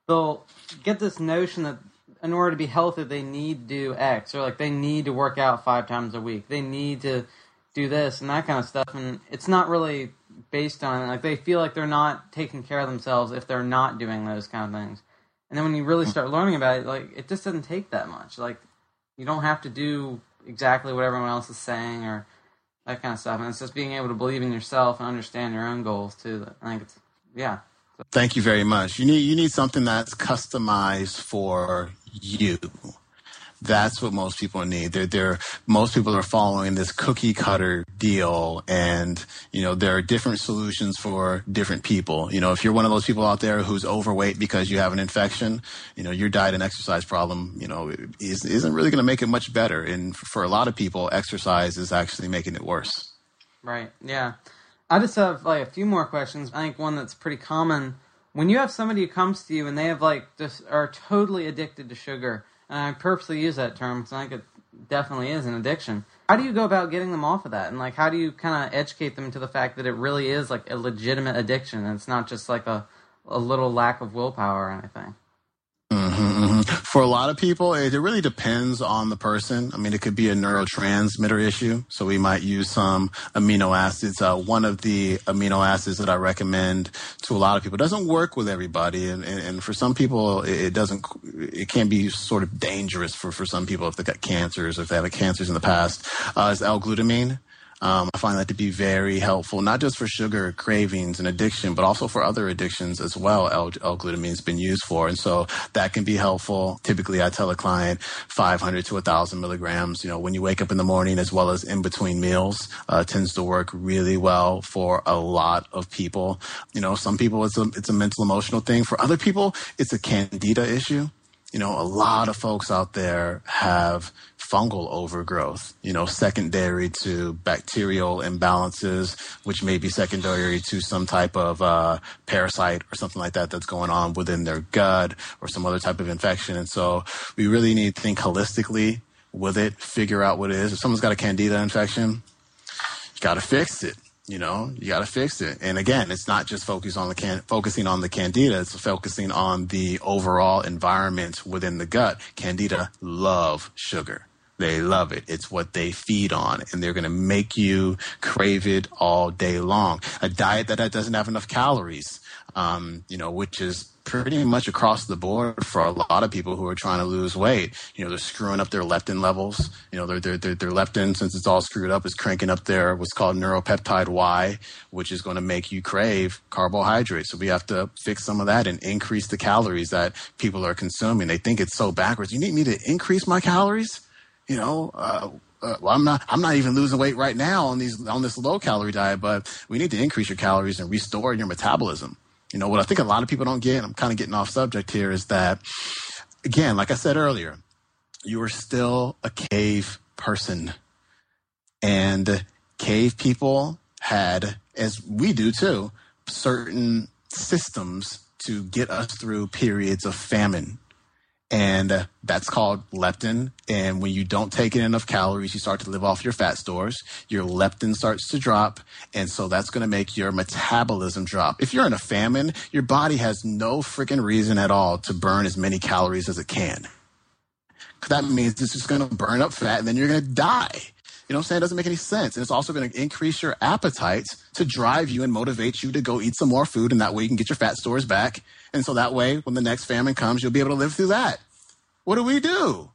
they'll get this notion that in order to be healthy, they need to do X, or like they need to work out five times a week. They need to do this and that kind of stuff, and it's not really based on like they feel like they're not taking care of themselves if they're not doing those kind of things. And then when you really hmm. start learning about it, like it just doesn't take that much. Like you don't have to do exactly what everyone else is saying or that kind of stuff. And it's just being able to believe in yourself and understand your own goals too. I think it's yeah. Thank you very much. You need you need something that's customized for you. That's what most people need. They're, they're, most people are following this cookie cutter deal and, you know, there are different solutions for different people. You know, if you're one of those people out there who's overweight because you have an infection, you know, your diet and exercise problem, you know, is, isn't really going to make it much better. And for a lot of people, exercise is actually making it worse. Right. Yeah. I just have like a few more questions. I think one that's pretty common when you have somebody who comes to you and they have like just are totally addicted to sugar I purposely use that term because I think it definitely is an addiction. How do you go about getting them off of that? And like, how do you kind of educate them to the fact that it really is like a legitimate addiction and it's not just like a, a little lack of willpower or anything? For a lot of people, it, it, really depends on the person. I mean, it could be a neurotransmitter issue. So we might use some amino acids. Uh, one of the amino acids that I recommend to a lot of people doesn't work with everybody. And, and, and for some people, it, it, doesn't, it can be sort of dangerous for, for some people if they've got cancers, or if they have cancers in the past, uh, is L-glutamine. Um, I find that to be very helpful, not just for sugar cravings and addiction, but also for other addictions as well. L-glutamine has been used for. And so that can be helpful. Typically, I tell a client 500 to 1,000 milligrams, you know, when you wake up in the morning as well as in between meals, uh, tends to work really well for a lot of people. You know, some people it's a, it's a mental emotional thing. For other people, it's a candida issue you know, a lot of folks out there have fungal overgrowth, you know, secondary to bacterial imbalances, which may be secondary to some type of uh, parasite or something like that that's going on within their gut or some other type of infection. And so we really need to think holistically with it, figure out what it is. If someone's got a candida infection, you got to fix it you know you got to fix it and again it's not just focus on the can- focusing on the candida it's focusing on the overall environment within the gut candida love sugar they love it it's what they feed on and they're going to make you crave it all day long a diet that doesn't have enough calories um, you know which is pretty much across the board for a lot of people who are trying to lose weight. You know, they're screwing up their leptin levels. You know, their, their, their, their leptin, since it's all screwed up, is cranking up their what's called neuropeptide Y, which is going to make you crave carbohydrates. So we have to fix some of that and increase the calories that people are consuming. They think it's so backwards. You need me to increase my calories? You know, uh, uh, well, I'm not. I'm not even losing weight right now on these on this low calorie diet, but we need to increase your calories and restore your metabolism. You know, what I think a lot of people don't get, I'm kind of getting off subject here, is that, again, like I said earlier, you are still a cave person. And cave people had, as we do too, certain systems to get us through periods of famine and uh, that's called leptin. And when you don't take in enough calories, you start to live off your fat stores. Your leptin starts to drop, and so that's going to make your metabolism drop. If you're in a famine, your body has no freaking reason at all to burn as many calories as it can. That means it's just going to burn up fat, and then you're going to die. You know what I'm saying? It doesn't make any sense. And it's also going to increase your appetite to drive you and motivate you to go eat some more food. And that way you can get your fat stores back. And so that way, when the next famine comes, you'll be able to live through that. What do we do?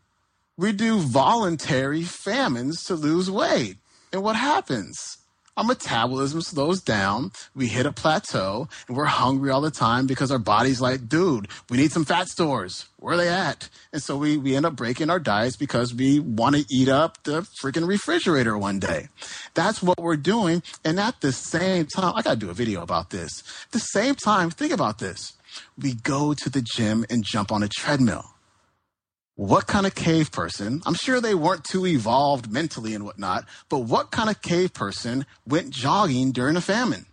We do voluntary famines to lose weight. And what happens? Our metabolism slows down. We hit a plateau and we're hungry all the time because our body's like, dude, we need some fat stores. Where are they at? And so we, we end up breaking our diets because we want to eat up the freaking refrigerator one day. That's what we're doing. And at the same time, I got to do a video about this. At the same time, think about this. We go to the gym and jump on a treadmill what kind of cave person, I'm sure they weren't too evolved mentally and whatnot, but what kind of cave person went jogging during a famine?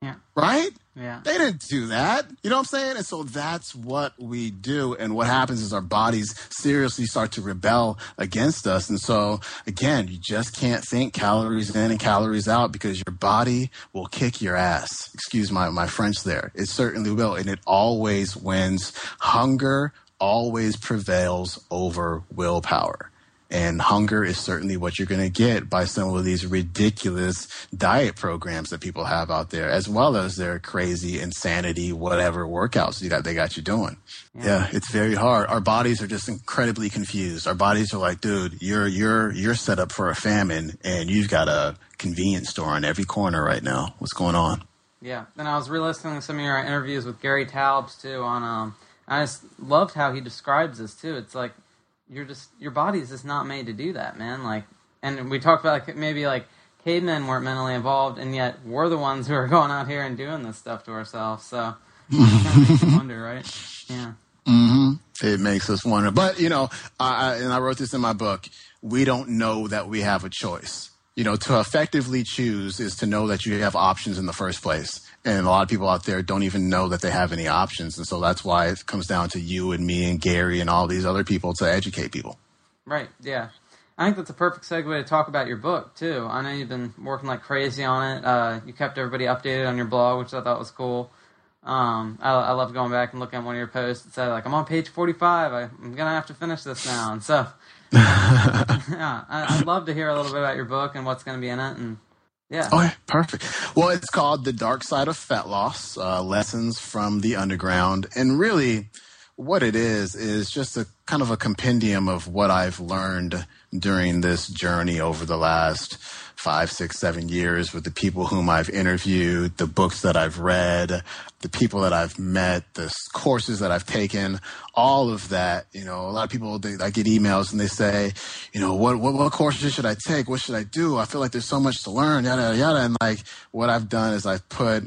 Yeah. Right? Yeah. They didn't do that. You know what I'm saying? And so that's what we do. And what happens is our bodies seriously start to rebel against us. And so again, you just can't think calories in and calories out because your body will kick your ass. Excuse my, my French there. It certainly will. And it always wins. Hunger always prevails over willpower. And hunger is certainly what you're going to get by some of these ridiculous diet programs that people have out there, as well as their crazy insanity, whatever workouts you got, they got you doing. Yeah. yeah. it's very hard. Our bodies are just incredibly confused. Our bodies are like, dude, you're, you're, you're set up for a famine and you've got a convenience store on every corner right now. What's going on? Yeah. And I was re-listening to some of your interviews with Gary Taubes too on, um, I just loved how he describes this too. It's like you're just your body's just not made to do that, man. Like, and we talked about like maybe like cavemen weren't mentally involved, and yet we're the ones who are <laughs> going out here and doing this stuff to ourselves. So, wonder, right? Yeah. Mm-hmm. It makes us wonder, but you know, I, and I wrote this in my book. We don't know that we have a choice. You know, to effectively choose is to know that you have options in the first place. And a lot of people out there don't even know that they have any options. And so that's why it comes down to you and me and gary and all these other people to educate people. Right. Yeah. I think that's a perfect segue to talk about your book too. I know you've been working like crazy on it. Uh, you kept everybody updated on your blog which i thought was cool. Um, I, I love going back and looking at one of your posts. It said like, "I'm on page 45. I, am gonna have to finish this now." And so, <laughs> yeah, I, would love to hear a little bit about your book and what's going to be in it, and yeah. Okay, perfect. Well, it's called The Dark Side of Fat Loss uh, Lessons from the Underground. And really, what it is, is just a kind of a compendium of what I've learned during this journey over the last five, six, seven years with the people whom I've interviewed, the books that I've read, the people that I've met, the courses that I've taken, all of that. You know, a lot of people, they, I get emails and they say, you know, what, what, what courses should I take? What should I do? I feel like there's so much to learn, yada, yada, yada. And like, what I've done is I've put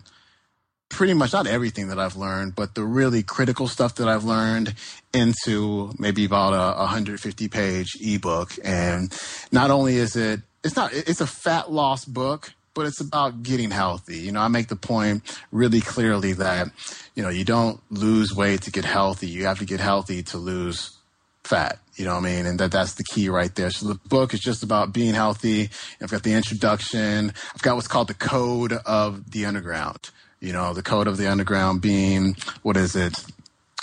pretty much not everything that I've learned, but the really critical stuff that I've learned into maybe about a 150 page ebook. And not only is it it's not it's a fat loss book but it's about getting healthy. You know i make the point really clearly that you know you don't lose weight to get healthy. You have to get healthy to lose fat. You know what i mean? And that that's the key right there. So the book is just about being healthy. I've got the introduction. I've got what's called the code of the underground you know the code of the underground being what is it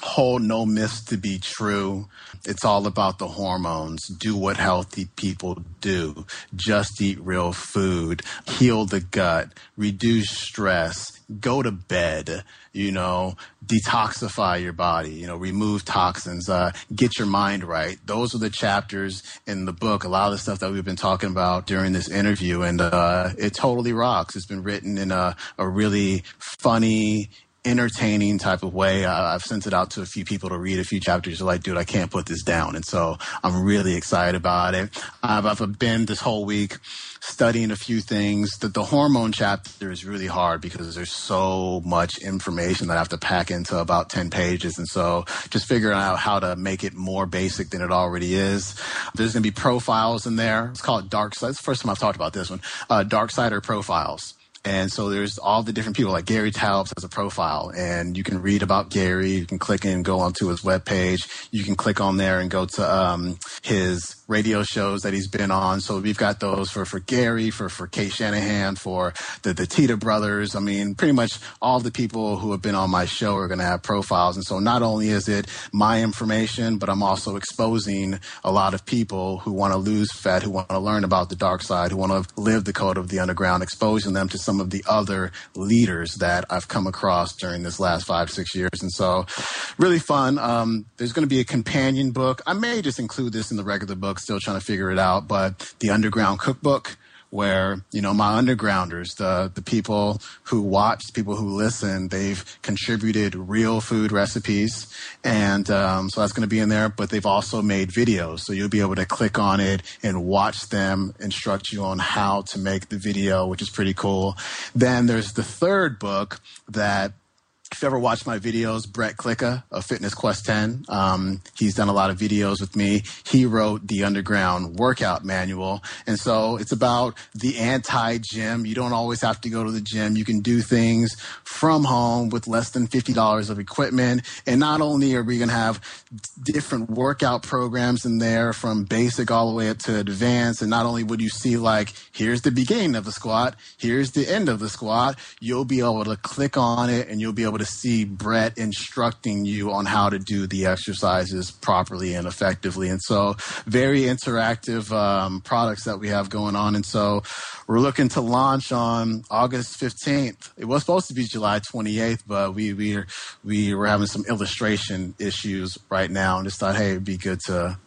hold no myths to be true. It's all about the hormones. Do what healthy people do. Just eat real food. Heal the gut. Reduce stress. Go to bed. You know, detoxify your body. You know, remove toxins. Uh, get your mind right. Those are the chapters in the book. A lot of the stuff that we've been talking about during this interview, and uh, it totally rocks. It's been written in a, a really funny, entertaining type of way. I, have sent it out to a few people to read a few chapters. They're like, dude, I can't put this down. And so I'm really excited about it. I've, I've been this whole week studying a few things. The, the hormone chapter is really hard because there's so much information that I have to pack into about 10 pages. And so just figuring out how to make it more basic than it already is. There's going to be profiles in there. It's called dark side. It's the first time I've talked about this one. Uh, dark side or profiles. And so there's all the different people like Gary Taubes has a profile and you can read about Gary. You can click and go onto his webpage. You can click on there and go to um, his radio shows that he's been on. So we've got those for, for Gary, for, for Cate Shanahan, for the, the Teta brothers. I mean, pretty much all the people who have been on my show are going to have profiles. And so not only is it my information, but I'm also exposing a lot of people who want to lose fat, who want to learn about the dark side, who want to live the code of the underground, exposing them to some of the other leaders that I've come across during this last five, six years. And so really fun. Um, there's going to be a companion book. I may just include this in the regular book still trying to figure it out. But the Underground Cookbook, where you know my undergrounders, the the people who watch, people who listen, they've contributed real food recipes, and um, so that's going to be in there. But they've also made videos, so you'll be able to click on it and watch them instruct you on how to make the video, which is pretty cool. Then there's the third book that if you ever watched my videos, Brett Klika of Fitness Quest 10, um, he's done a lot of videos with me. He wrote the Underground Workout Manual. And so it's about the anti gym. You don't always have to go to the gym. You can do things from home with less than $50 of equipment. And not only are we going to have different workout programs in there from basic all the way up to advanced. And not only would you see like, here's the beginning of the squat, here's the end of the squat, you'll be able to click on it and you'll be able to see Brett instructing you on how to do the exercises properly and effectively. And so very interactive um, products that we have going on. And so we're looking to launch on August 15th. It was supposed to be July 28th, but we, we, we were having some illustration issues right now and just thought, hey, it'd be good to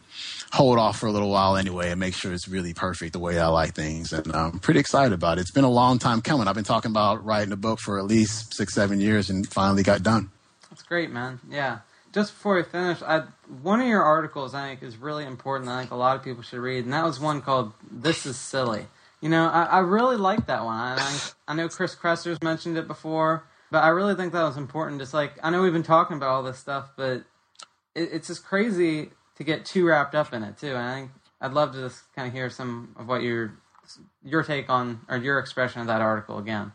hold off for a little while anyway and make sure it's really perfect the way I like things. And I'm pretty excited about it. It's been a long time coming. I've been talking about writing a book for at least six, seven years and finally got done. That's great, man. Yeah. Just before we finish, I, one of your articles I think is really important. I think a lot of people should read, and that was one called "This Is Silly." You know, I, I really like that one. I, I know Chris Kresser's mentioned it before, but I really think that was important. Just like I know we've been talking about all this stuff, but it, it's just crazy to get too wrapped up in it too. And I think I'd love to just kind of hear some of what your your take on or your expression of that article again.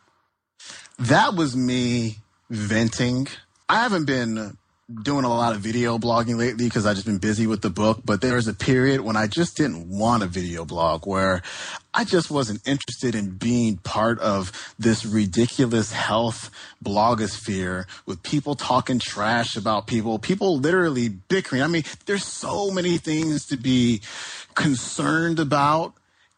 That was me venting. I haven't been doing a lot of video blogging lately because I've just been busy with the book. But there was a period when I just didn't want a video blog where I just wasn't interested in being part of this ridiculous health blogosphere with people talking trash about people, people literally bickering. I mean, there's so many things to be concerned about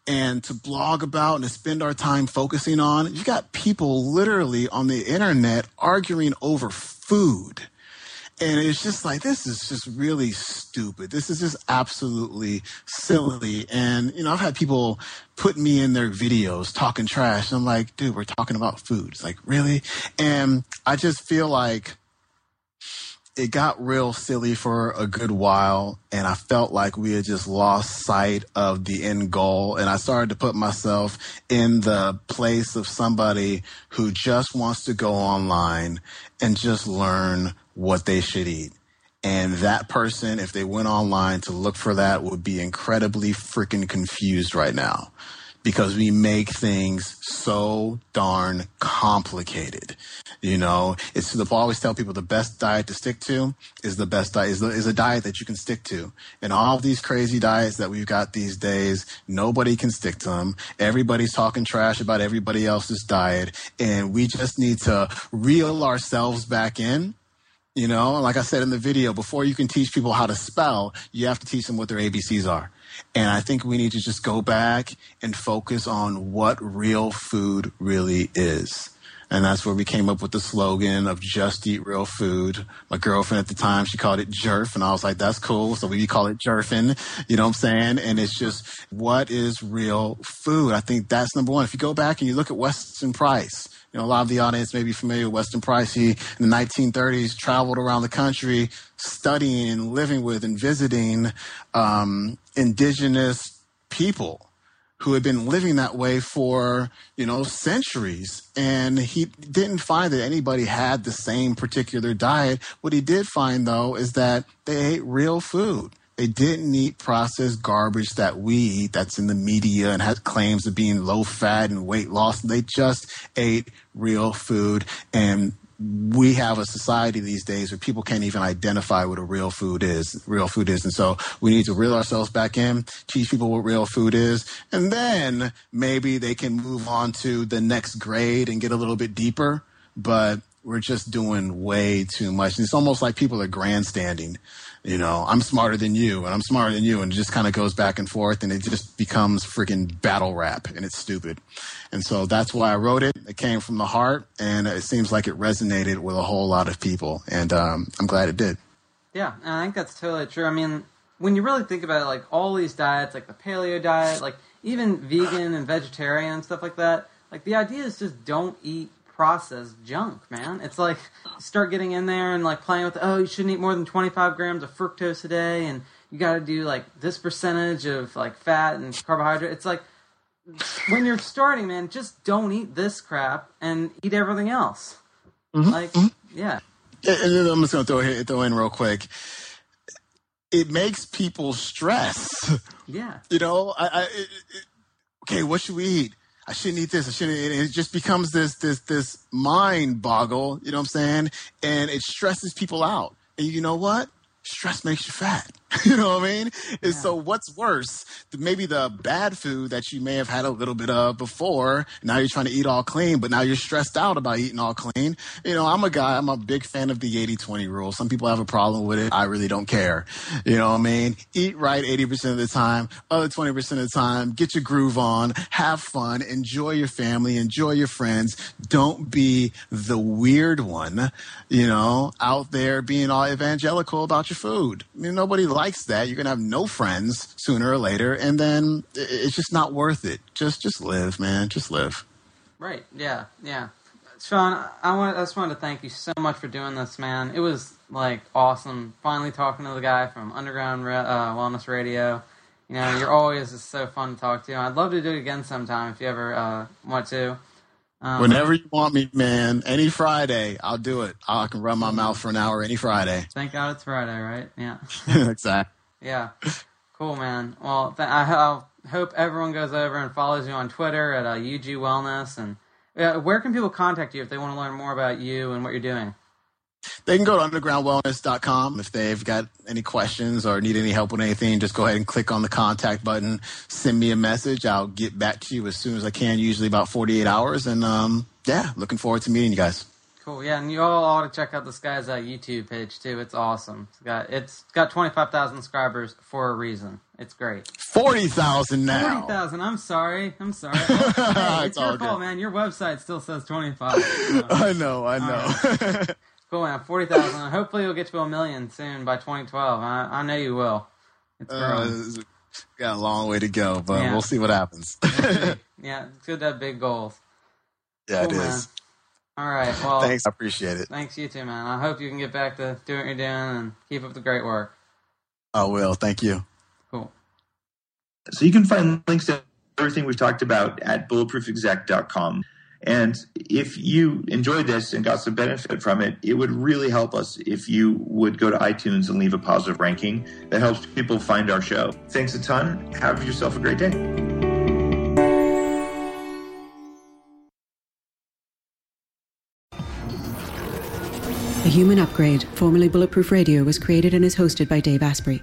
and to blog about and to spend our time focusing on. You got people literally on the internet arguing over food and it's just like, this is just really stupid. This is just absolutely silly. And, you know, I've had people put me in their videos talking trash. And I'm like, dude, we're talking about food. It's like, really? And I just feel like it got real silly for a good while. And I felt like we had just lost sight of the end goal. And I started to put myself in the place of somebody who just wants to go online and just learn what they should eat. And that person, if they went online to look for that, would be incredibly freaking confused right now because we make things so darn complicated. You know, it's the I always tell people the best diet to stick to is the best diet is, the, is a diet that you can stick to. And all of these crazy diets that we've got these days, nobody can stick to them. Everybody's talking trash about everybody else's diet, and we just need to reel ourselves back in you know, like I said in the video, before you can teach people how to spell, you have to teach them what their ABCs are. And I think we need to just go back and focus on what real food really is. And that's where we came up with the slogan of just eat real food. My girlfriend at the time, she called it jerf. And I was like, that's cool. So we call it jerfing. You know what I'm saying? And it's just what is real food? I think that's number one. If you go back and you look at Weston Price, you know, a lot of the audience may be familiar with Weston Price. He, in the 1930s, traveled around the country studying and living with and visiting um, indigenous people who had been living that way for, you know, centuries. And he didn't find that anybody had the same particular diet. What he did find, though, is that they ate real food they didn't eat processed garbage that we eat that's in the media and has claims of being low fat and weight loss. They just ate real food. And we have a society these days where people can't even identify what a real food is. Real food is. And so we need to reel ourselves back in, teach people what real food is, and then maybe they can move on to the next grade and get a little bit deeper. But we're just doing way too much. And it's almost like people are grandstanding you know, I'm smarter than you and I'm smarter than you. And it just kind of goes back and forth and it just becomes freaking battle rap and it's stupid. And so that's why I wrote it. It came from the heart and it seems like it resonated with a whole lot of people. And um, I'm glad it did. Yeah, I think that's totally true. I mean, when you really think about it, like all these diets, like the paleo diet, like even vegan and vegetarian and stuff like that, like the idea is just don't eat processed junk, man. It's like start getting in there and like playing with oh you shouldn't eat more than 25 grams of fructose a day and you got to do like this percentage of like fat and carbohydrate. It's like when you're starting, man, just don't eat this crap and eat everything else. Mm-hmm. Like Yeah. And then I'm just gonna throw here, throw in real quick. It makes people stress. Yeah. You know, I, I it, it, okay, what should we eat? I shouldn't eat this. I shouldn't. It just becomes this this this mind boggle. You know what I'm saying? And it stresses people out. And you know what? Stress makes you fat. <laughs> you know what I mean? And so what's worse? Maybe the bad food that you may have had a little bit of before. Now you're trying to eat all clean, but now you're stressed out about eating all clean. You know, I'm a guy, I'm a big fan of the 80 20 rule. Some people have a problem with it. I really don't care. You know what I mean? Eat right 80% of the time, other 20% of the time, get your groove on, have fun, enjoy your family, enjoy your friends. Don't be the weird one, you know, out there being all evangelical about your food. I mean, nobody likes likes that, you're gonna have no friends sooner or later, and then it's just not worth it. Just just live, man. Just live. Right. Yeah. Yeah. Sean, I want I just wanted to thank you so much for doing this, man. It was like awesome. Finally talking to the guy from Underground uh, Wellness Radio. You know, you're always just so fun to talk to. I'd love to do it again sometime if you ever uh, want to. Um, Whenever you want me, man. Any Friday, I'll do it. I can run my mouth for an hour any Friday. Thank God it's Friday, right? Yeah. <laughs> <laughs> exactly. Yeah. Cool, man. Well, th- I, I, hope everyone goes over and follows you on Twitter at uh, UG Wellness. And uh, where can people contact you if they want to learn more about you and what you're doing? They can go to undergroundwellness.com if they've got any questions or need any help with anything. Just go ahead and click on the contact button, send me a message. I'll get back to you as soon as I can, usually about 48 hours. And um, yeah, looking forward to meeting you guys. Cool. Yeah, and you all ought to check out this guy's uh, YouTube page too. It's awesome. It's got it's got twenty five thousand subscribers for a reason. It's great. Forty thousand now. Forty thousand. I'm sorry. I'm sorry. hey, <laughs> it's, your fault, man. Your website still says twenty five. So. <laughs> I know. I know. <laughs> Right. cool, man. Forty thousand. <laughs> Hopefully, you'll get to a million soon by twenty twelve. I, I know you will. It's uh, got a long way to go, but yeah. we'll see what happens. <laughs> yeah, it's good to have big goals. Yeah, cool, it is. Man. All right. Well, <laughs> thanks. I appreciate it. Thanks, you too, man. I hope you can get back to doing what you're doing and keep up the great work. I will. Thank you. Cool. So you can find links to everything we've talked about at bulletproofexec.com. And if you enjoyed this and got some benefit from it, it would really help us if you would go to iTunes and leave a positive ranking. That helps people find our show. Thanks a ton. Have yourself a great day. The Human Upgrade, formerly Bulletproof Radio, was created and is hosted by Dave Asprey.